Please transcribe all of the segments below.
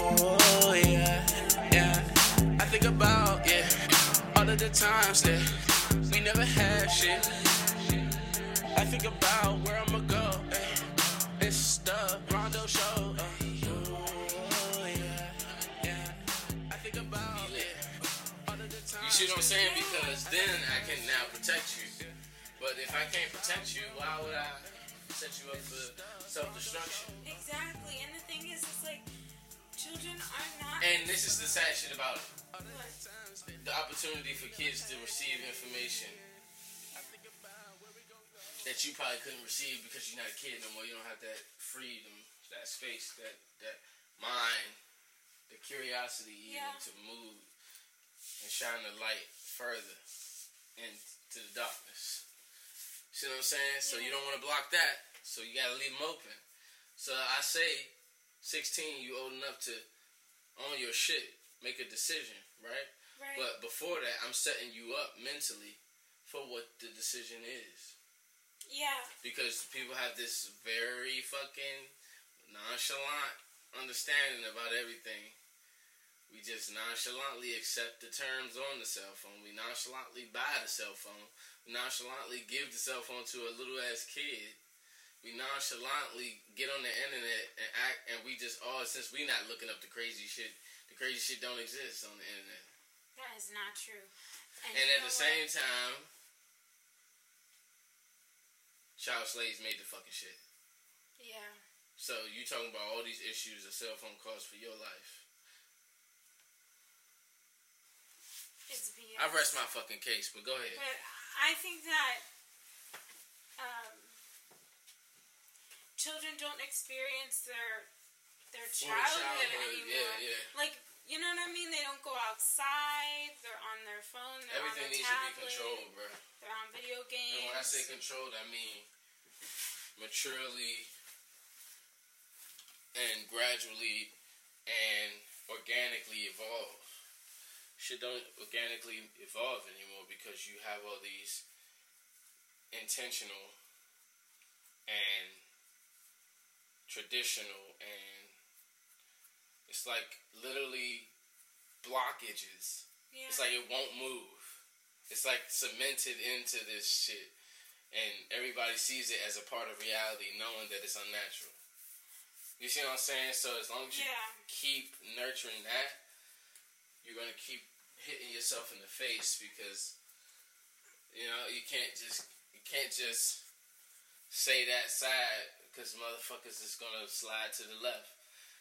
Oh, yeah, yeah. I think about, yeah, all of the times that we never had shit. I think about where I'ma go. It's the Rondo show. yeah, yeah. I think about, yeah, all of the You see what I'm saying? Because then I can now protect you. But if I can't protect you, why would I set you up for self-destruction? Exactly. And the thing is, it's like children are not. And this is the sad shit about it. The opportunity for kids to receive information that you probably couldn't receive because you're not a kid no more. You don't have that freedom, that space, that that mind, the curiosity even Yeah. to move and shine the light further into the darkness. See what I'm saying? So you don't want to block that. So you gotta leave them open. So I say, 16, you old enough to own your shit, make a decision, right? right. But before that, I'm setting you up mentally for what the decision is. yeah. Because people have this very fucking nonchalant understanding about everything. We just nonchalantly accept the terms on the cell phone. We nonchalantly buy the cell phone. We nonchalantly give the cell phone to a little ass kid. We nonchalantly get on the internet and act, and we just all since we not looking up the crazy shit. The crazy shit don't exist on the internet. That is not true. And you at the what? same time, child slaves made the fucking shit. Yeah. So you talking about all these issues a cell phone cause for your life? It's BS. I rest my fucking case, but go ahead. But I think that um, children don't experience their their childhood, anymore. yeah, yeah. Like you know what I mean? They don't go outside. They're on their phone. They're Everything their needs to be controlled, bro. They're on video games. And when I say controlled, I mean maturely and gradually and organically evolve. Shit don't organically evolve anymore because you have all these intentional and traditional and it's like literally blockages. yeah. It's like it won't move. It's like cemented into this shit. And everybody sees it as a part of reality, knowing that it's unnatural. You see what I'm saying? So as long as you Yeah. keep nurturing that, you're gonna keep hitting yourself in the face because you know you can't just you can't just say that side because motherfuckers is gonna slide to the left.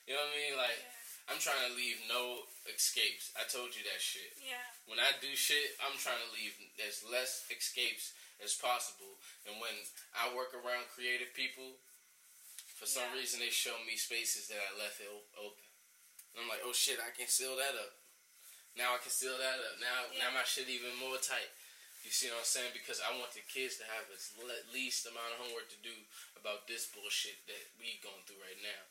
You know what I mean? Like I'm trying to leave no escapes. I told you that shit. yeah. When I do shit, I'm trying to leave as less escapes as possible. And when I work around creative people, for some Yeah. reason they show me spaces that I left it open. And I'm like, oh shit, I can seal that up. Now I can seal that up. Now, now my shit even more tight. You see what I'm saying? Because I want the kids to have as le- least amount of homework to do about this bullshit that we going through right now.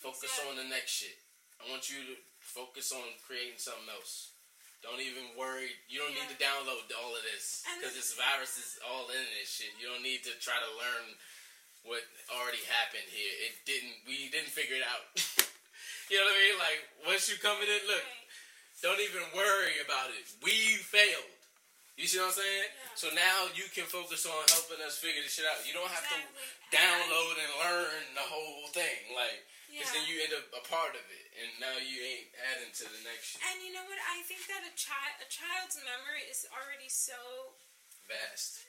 Focus on the next shit. I want you to focus on creating something else. Don't even worry. You don't need to download all of this because this virus is all in this shit. You don't need to try to learn what already happened here. It didn't. We didn't figure it out. you know what I mean? Like once you come in, it look. Don't even worry about it. We failed. You see what I'm saying? Yeah. So now you can focus on helping us figure this shit out. You don't have to download and learn the whole thing, like, because Yeah. then you end up a part of it, and now you ain't adding to the next. And you know what? I think that a child a child's memory is already so Vast.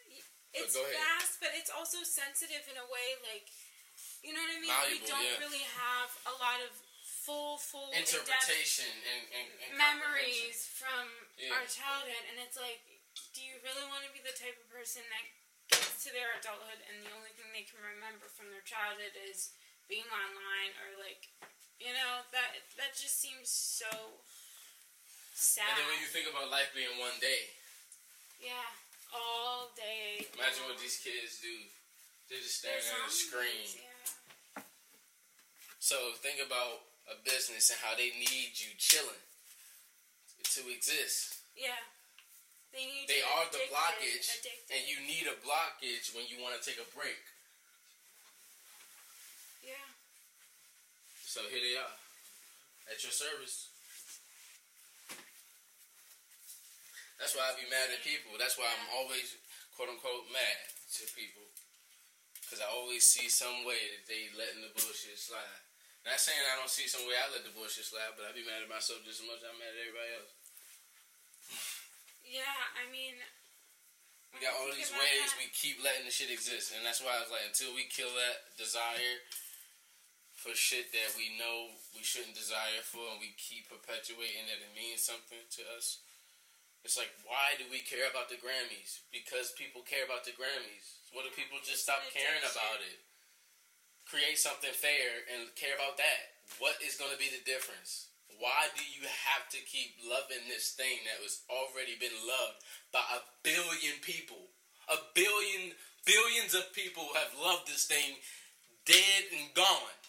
it's ahead. fast, but it's also sensitive in a way like you know what I mean? we don't yeah. really have a lot of full, full Interpretation and, and, and memories from Yeah. our childhood, and it's like, do you really want to be the type of person that gets to their adulthood and the only thing they can remember from their childhood is being online or like, you know, that that just seems so sad. And then when you think about life being one day, yeah, all day. imagine what these kids do. They're just They're staring at a screen. Yeah. So think about a business and how they need you chilling to exist. Yeah. They need They are the blockage, addicted. and you need a blockage when you want to take a break. Yeah. So here they are. At your service. That's why I be mad at people. That's why I'm always quote unquote mad to people. Cause I always see some way that they letting the bullshit slide. Not saying I don't see some way I let the bullshit slide, but I be mad at myself just as much as I'm mad at everybody else. Yeah, I mean. We got all these ways we keep letting the shit exist, and that's why I was like, until we kill that desire for shit that we know we shouldn't desire for, and we keep perpetuating that it means something to us. It's like, why do we care about the Grammys? Because people care about the Grammys. What if people just stop caring about it? Create something fair and care about that. What is going to be the difference? Why do you have to keep loving this thing that was already been loved by a billion people? A billion, billions of people have loved this thing, dead and gone.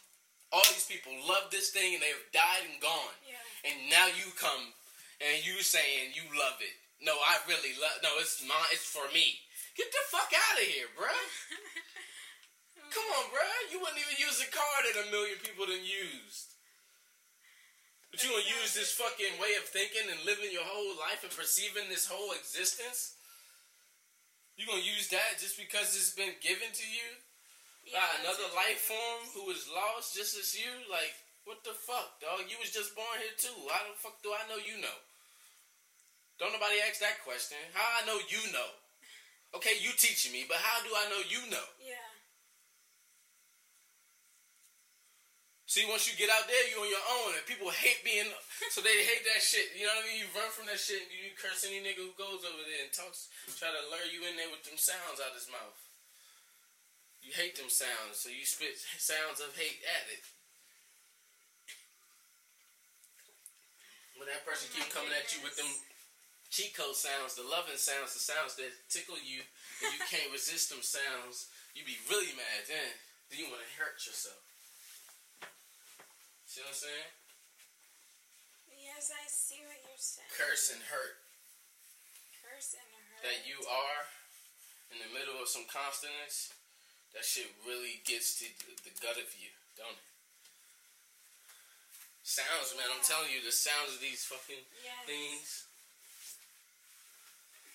All these people love this thing and they have died and gone. Yeah. And now you come and you saying you love it. No, I really love. No, it's mine. It's for me. Get the fuck out of here, bruh. Come on, bruh. You wouldn't even use a car that a million people done used. But you gonna use this fucking way of thinking and living your whole life and perceiving this whole existence? You gonna use that just because it's been given to you Yeah, by another life form who was lost just as you? Like, what the fuck, dog? You was just born here too. How the fuck do I know you know? Don't nobody ask that question. How I know you know? Okay, you teaching me, but how do I know you know? Yeah. See, once you get out there, you on your own, and people hate being, so they hate that shit. You know what I mean? You run from that shit, and you curse any nigga who goes over there and talks, try to lure you in there with them sounds out his mouth. You hate them sounds, so you spit sounds of hate at it. When that person Oh keep coming at you with them cheat code sounds, the loving sounds, the sounds that tickle you, and you can't resist them sounds, you be really mad then. Then you want to hurt yourself. See what I'm saying? Yes, I see what you're saying. Curse and hurt. Curse and hurt. That you are in the middle of some consonants, that shit really gets to the, gut of you, don't it? Sounds, man, I'm telling you, the sounds of these fucking Yes. things.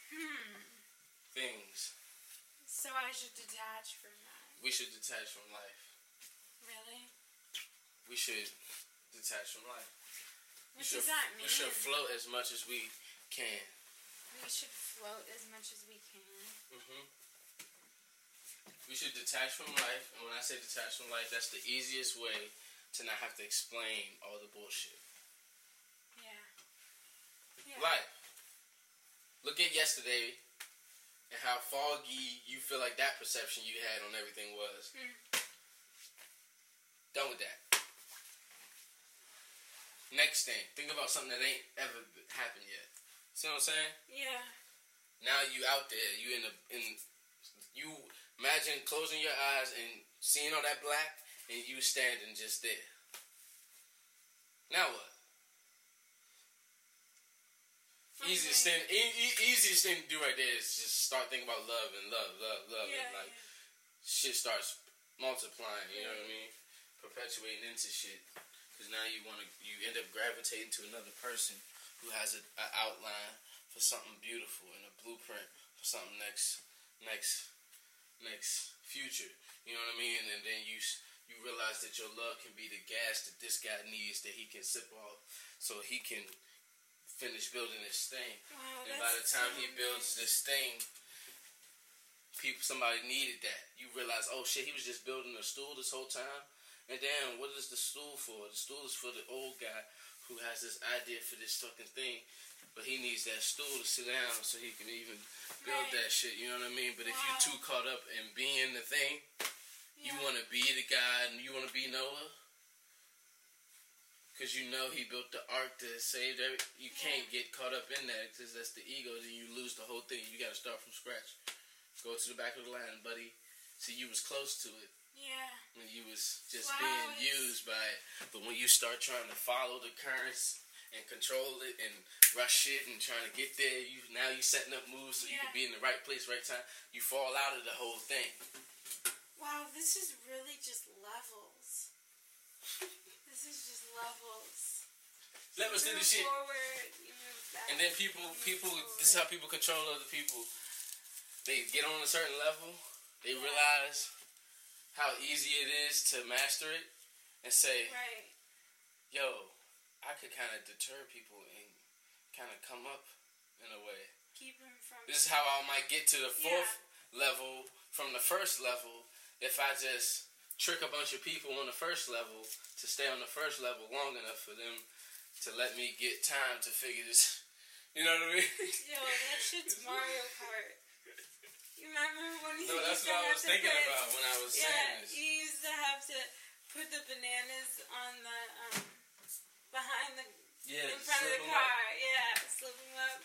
Hmm. Things. So I should detach from that. We should detach from life. Really? We should detach from life. We What should, does that mean? we should float as much as we can. We should float as much as we can. hmm We should detach from life, and when I say detach from life, that's the easiest way to not have to explain all the bullshit. Yeah. Yeah. Life. Look at yesterday and how foggy you feel like that perception you had on everything was. Mm. Done with that. Next thing, think about something that ain't ever happened yet. See what I'm saying? Yeah. Now you out there, you in the in you imagine closing your eyes and seeing all that black and you standing just there. Now what? Easiest thing, e- e- easiest thing to do right there is just start thinking about love and love, love, love, Yeah. and like shit starts multiplying. You know what I mean? Perpetuating into shit because now you want to, you end up gravitating to another person who has a, a outline for something beautiful and a blueprint for something next, next, next future. You know what I mean? And then you you realize that your love can be the gas that this guy needs that he can sip off, so he can finish building this thing. Wow, And by the time so he builds nice. this thing, people somebody needed that. You realize, oh shit, he was just building a stool this whole time. And then what is the stool for? The stool is for the old guy who has this idea for this fucking thing. But he needs that stool to sit down so he can even build Right. that shit. You know what I mean? But if you're too caught up in being the thing, you want to be the guy and you want to be Noah. Because you know he built the ark to save every. You can't get caught up in that because that's the ego. Then you lose the whole thing. You got to start from scratch. Go to the back of the line, buddy. See, you was close to it Yeah. when you was just Wow, being used by it. But when you start trying to follow the currents and control it and rush it and trying to get there, you now you setting up moves so you can be in the right place, right time. You fall out of the whole thing. Wow, this is really just levels. this is just levels. let us do the shit. Forward, you back. And then people, people, forward. this is how people control other people. They get on a certain level, they realize how easy it is to master it, and say, Right. yo, I could kind of deter people and kind of come up in a way. Keep him from. This is how I might get to the fourth level from the first level if I just trick a bunch of people on the first level to stay on the first level long enough for them to let me get time to figure this. You know what I mean? Yo, that shit's Mario Kart. You remember when you no, that's used to what I was thinking put, about when I was Yeah, saying this. you used to have to put the bananas on the um behind the Yeah, in front of the 'em up. car. Yeah, slip them up.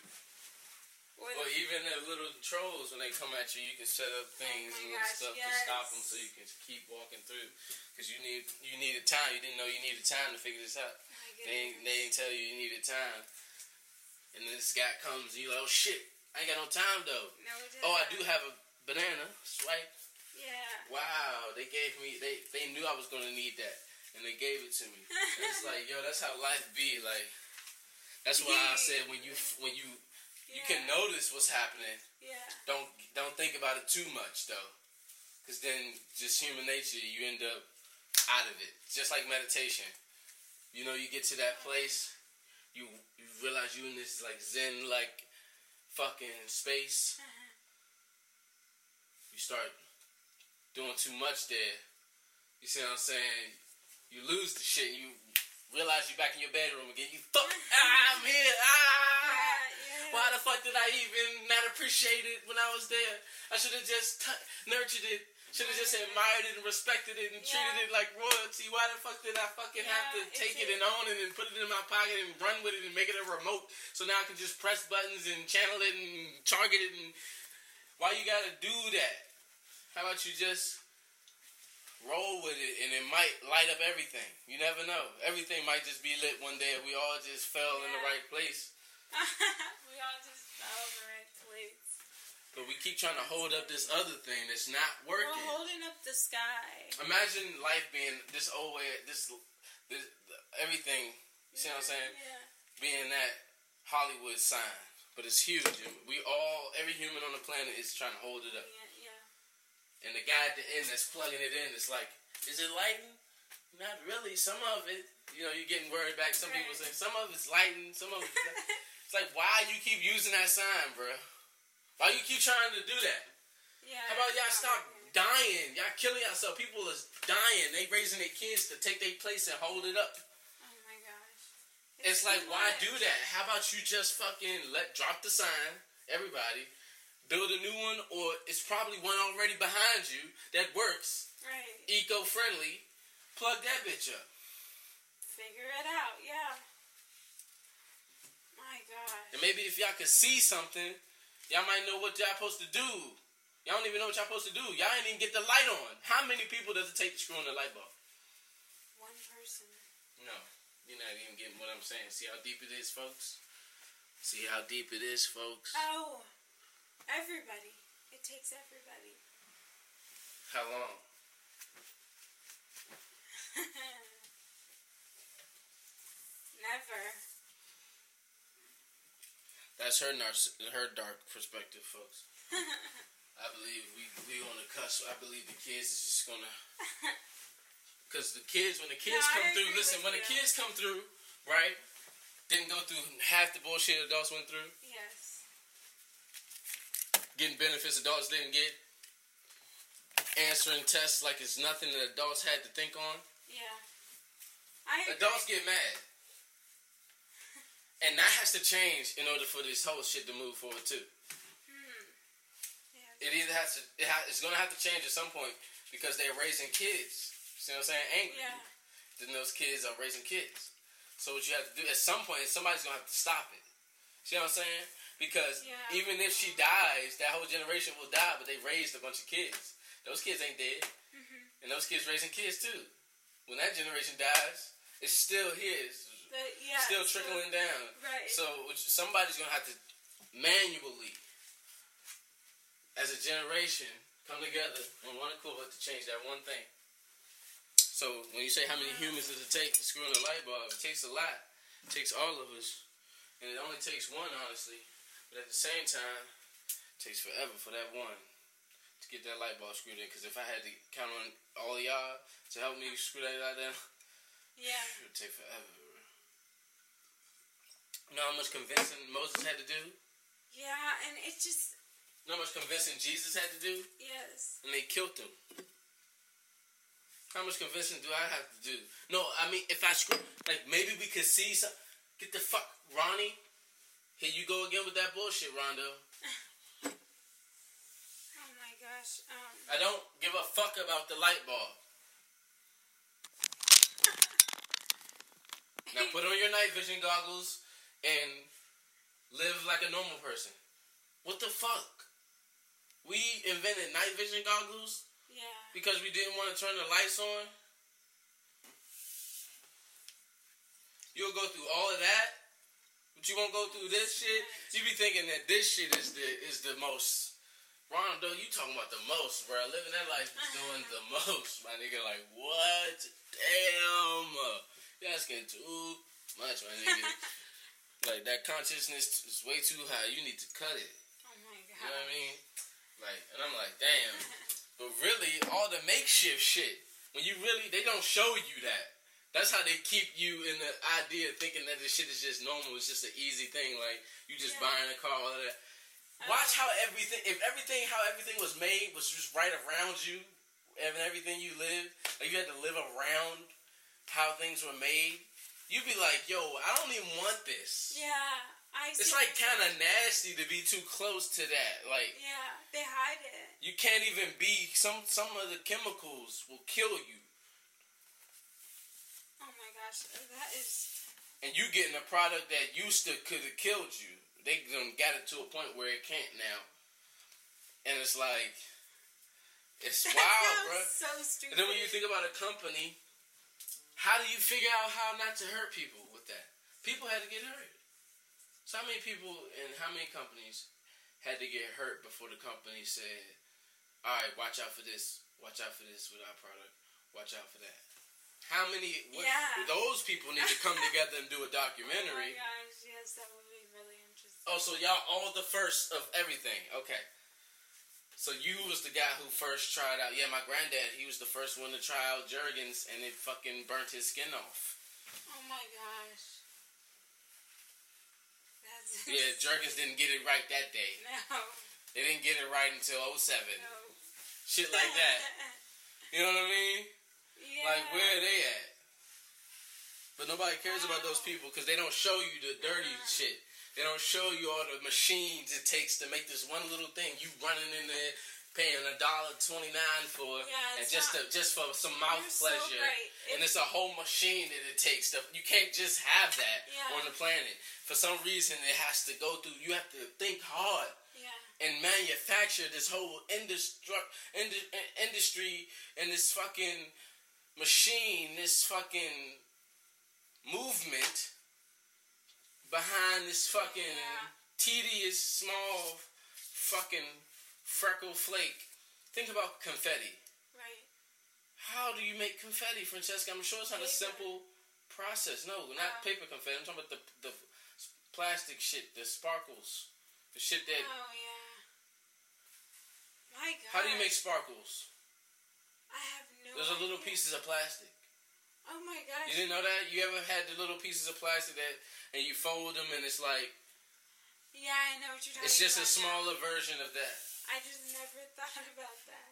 Or Well, even the little trolls, when they come at you, you can set up oh things Oh and gosh, stuff to stop them so you can keep walking through. Because you need you needed time. You didn't know you needed time to figure this out. They ain't, they ain't tell you you needed time. And then this guy comes and you like, oh shit, I ain't got no time though. No, Oh, I do have a banana. Swipe. Yeah. Wow, they gave me. They they knew I was gonna need that, and they gave it to me. And it's like, yo, that's how life be. Like, that's why I said when you when you you can notice what's happening. Yeah. Don't don't think about it too much though, because then just human nature, you end up out of it. Just like meditation. You know, you get to that place, you you realize you in this like zen like fucking space. Uh-huh. You start doing too much there. You see what I'm saying? You lose the shit. And you realize you're back in your bedroom again. You fuck. ah, I'm here. Ah. Yeah, yeah. Why the fuck did I even not appreciate it when I was there? I should have just t- nurtured it. Should have just admired it and respected it and treated it like royalty. Why the fuck did I fucking have to take it a- and own it and put it in my pocket and run with it and make it a remote so now I can just press buttons and channel it and target it and why you gotta do that? How about you just roll with it and it might light up everything? You never know. Everything might just be lit one day if we all just fell in the right place. we all just fell in the right place. But we keep trying to hold up this other thing that's not working. We're holding up the sky. Imagine life being this old way, this, this everything. You see what I'm saying? Yeah. Being that Hollywood sign, but it's huge. And we all, every human on the planet is trying to hold it up. Yeah. And the guy at the end that's plugging it in, it's like, is it lighting? Not really. Some of it, you know, you're getting worried back. Some people say some of it's lighting, some of it's. Not. It's like, why you keep using that sign, bro? Why you keep trying to do that? yeah. How about y'all stop dying? Y'all killing yourself. People is dying. They raising their kids to take their place and hold it up. Oh my gosh. It's, like, why much. do that? How about you just fucking let drop the sign, everybody, build a new one, or it's probably one already behind you that works, Right. eco-friendly. Plug that bitch up. Figure it out. Yeah. My gosh. And maybe if y'all could see something, y'all might know what y'all supposed to do. Y'all don't even know what y'all supposed to do. Y'all ain't even get the light on. How many people does it take to screw on the light bulb? One person. No, you're not even getting what I'm saying. See how deep it is, folks? See how deep it is, folks? Oh. Everybody. It takes everybody. How long? Never. That's her narciss- her dark perspective, folks. I believe we we on the cusp. I believe the kids is just gonna, cause the kids when the kids No, come through. Listen, when the kids come through, right? Didn't go through half the bullshit adults went through. yes. Getting benefits adults didn't get. Answering tests like it's nothing that adults had to think on. Yeah. I. Adults get mad. And that has to change in order for this whole shit to move forward too. Hmm. Yeah. It either has to, it ha- it's gonna have to change at some point because they're raising kids. See what I'm saying? Angry. Yeah. Then those kids are raising kids. So what you have to do at some point, somebody's gonna have to stop it. See what I'm saying? Because Yeah. even if she dies, that whole generation will die, but they raised a bunch of kids. Those kids ain't dead, Mhm. and those kids raising kids too. When that generation dies, it's still his. But yeah. still so- trickling down. Right. So somebody's gonna have to manually, as a generation, come together on one accord to change that one thing. So when you say how many humans does it take to screw in a light bulb, it takes a lot. It takes all of us. And it only takes one, honestly. But at the same time, it takes forever for that one to get that light bulb screwed in. Because if I had to count on all y'all to help me screw that light down, Yeah. it would take forever. You know how much convincing Moses had to do? Yeah, and it just You know how much convincing Jesus had to do? yes. And they killed him. How much convincing do I have to do? No, I mean, if I screw, like, maybe we could see some. Get the fuck, Ronnie. Here you go again with that bullshit, Rondo. Oh my gosh. Um. I don't give a fuck about the light bulb. Now put on your night vision goggles and live like a normal person. What the fuck? We invented night vision goggles Yeah. because we didn't want to turn the lights on. You'll go through all of that, but you won't go through this shit. You be thinking that this shit is the is the most. Rondo, you talking about the most, bro? Living that life is doing the most, my nigga. Like what? Damn, you asking too much, my nigga. like that consciousness is way too high. You need to cut it. Oh my god. You know what I mean? Like, and I'm like, damn. But really, all the makeshift shit, when you really, they don't show you that. That's how they keep you in the idea of thinking that this shit is just normal. It's just an easy thing. Like, you just Yeah. buying a car, all of that. Watch how everything, if everything, how everything was made was just right around you, and everything you lived, like you had to live around how things were made, you'd be like, yo, I don't even want this. Yeah. I. It's like kind of nasty to be too close to that. Like. Yeah. They hide it. you can't even be some some of the chemicals will kill you gosh. That is. and you getting a product that used to could have killed you they done got it to a point where it can't now and it's like it's wild bro So stupid. and then when you think about a company how do you figure out how not to hurt people with that people had to get hurt so how many people and how many companies had to get hurt before the company said all right watch out for this watch out for this with our product watch out for that how many what, Yeah. those people need to come together and do a Oh my documentary gosh. Yes, that would be really interesting. oh so y'all all the first of everything okay so you was the guy who first tried out yeah my granddad he was the first one to try out Jergens and it fucking burnt his skin off Oh my gosh. That's. yeah Jergens didn't get it right that day No. they didn't get it right until 07 No. shit like that you know what I mean yeah. Like, where are they at? But nobody cares about those people because they don't show you the dirty shit. They don't show you all the machines it takes to make this one little thing. You running in there paying a dollar twenty nine for, Yeah, and just not- to, just for some mouth You're so pleasure. and it's a whole machine that it takes. To, you can't just have that Yeah. on the planet. For some reason, it has to go through. You have to think hard Yeah. and manufacture this whole industry, industry and this fucking machine, this fucking movement behind this fucking Yeah. tedious, small, fucking freckle flake. Think about confetti. Right. How do you make confetti, Francesca? I'm sure it's not a Paper. simple process. No, not Uh, paper confetti. I'm talking about the, the plastic shit, the sparkles, the shit that. Oh yeah. My God. How do you make sparkles? I have no. Those are little idea. Pieces of plastic. Oh my gosh. You didn't know that? You ever had the little pieces of plastic that, and you fold them, and it's like Yeah, I know what you're talking it's just a about now. smaller version of that. I just never thought about that.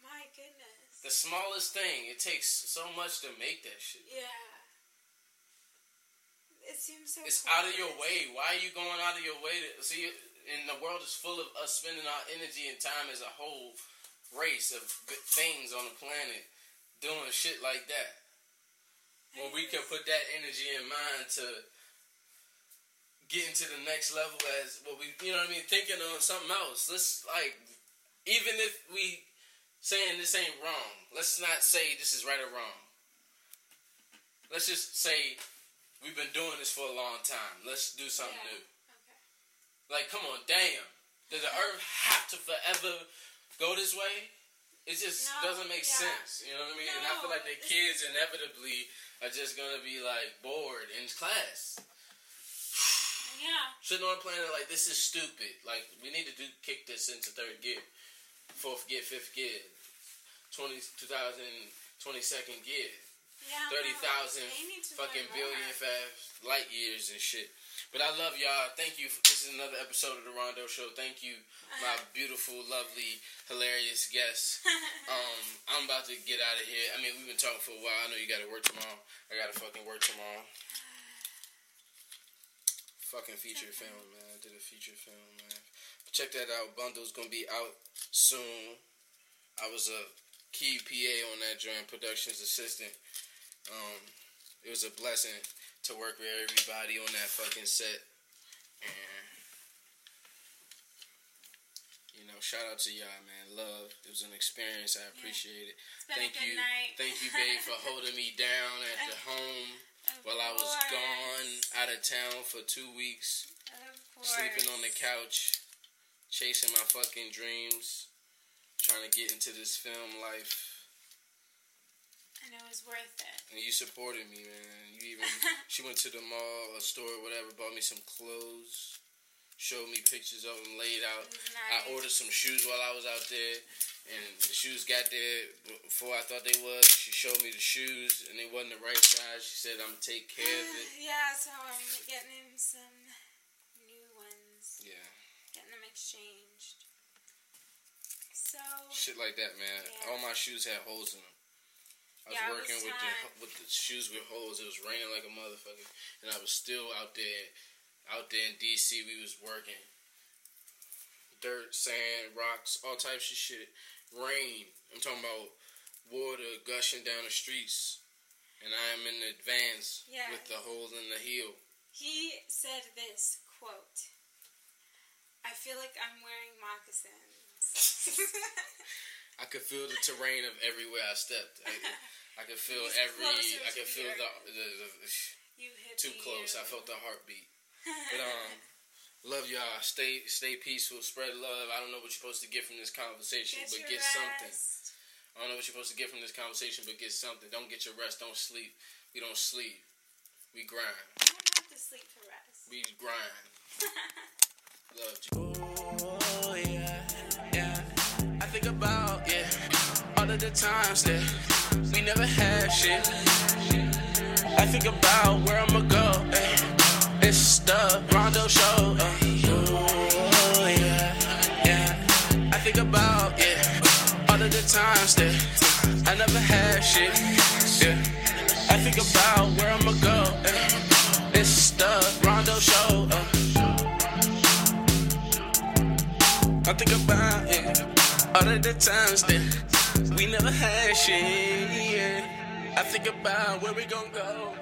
My goodness. The smallest thing. It takes so much to make that shit. Yeah. It seems so. It's out of your way. Why are you going out of your way to see? And the world is full of us spending our energy and time as a whole race of things on the planet doing shit like that. When we can put that energy and mind to getting to the next level as what we, you know what I mean, thinking on something else. Let's like, even if we saying this ain't wrong, let's not say this is right or wrong. Let's just say we've been doing this for a long time. Let's do something Yeah. new. Okay. Like, come on, damn. Does the earth have to forever go this way? It just No, doesn't make yeah. sense. You know what I mean? and I feel like the kids inevitably are just gonna be like bored in class. Yeah. Sitting on a planet like this is stupid. Like we need to do kick this into third gear, fourth gear, fifth gear, 20, 2022nd gear, Yeah. thirty thousand They need to fucking billion fast light years and shit. But I love y'all. Thank you. This is another episode of the Rondo Show. Thank you, my beautiful, lovely, hilarious guests. Um, I'm about to get out of here. I mean, we've been talking for a while. I know you got to work tomorrow. I got to fucking work tomorrow. Fucking feature film, man. I did a feature film, man. Check that out. Bundle's gonna be out soon. I was a key PA on that joint, productions assistant. Um, it was a blessing to work with everybody on that fucking set. And you know, shout out to y'all, man. Love. It was an experience. I appreciate it. It's been Thank you. night. Thank you, babe, for holding me down at the home Of while I was gone out of town for two weeks, course. sleeping on the couch, chasing my fucking dreams, trying to get into this film life. And it was worth it. And you supported me, man. You even she went to the mall, a store, whatever, bought me some clothes, showed me pictures of them laid out. Was I ordered some shoes while I was out there, and the shoes got there before I thought they was. She showed me the shoes, and they wasn't the right size. She said, "I'm gonna take care of it." Yeah, so I'm getting him some new ones, Yeah, getting them exchanged. So shit like that, man. Yeah. All my shoes had holes in them. I was Yeah, working was with the with the shoes with holes. It was raining like a motherfucker, and I was still out there, out there in DC. We was working. Dirt, sand, rocks, all types of shit. Rain. I'm talking about water gushing down the streets, and I am in the vans Yeah. with the hole in the heel. he said this quote. I feel like I'm wearing moccasins. I could feel the terrain of everywhere I stepped. I, I could feel He's every. I could feel the, the, the you hit too close. you. I felt the heartbeat. But um, love y'all. Stay stay peaceful. Spread love. I don't know what you're supposed to get from this conversation, Get but get something. I don't know what you're supposed to get from this conversation, but get something. Don't get your rest. Don't sleep. We don't sleep. We grind. You don't have to sleep to rest. We grind. Love you. Oh yeah, yeah. I think about yeah all of the times that we never had shit. I think about where I'ma go. eh. It's the Rondo Show. uh. Oh yeah, yeah. I think about yeah all of the times that I never had shit. Yeah. I think about where I'ma go. eh. It's the Rondo Show. I think about it all of the times that we never had shit. I think about where we gon' go.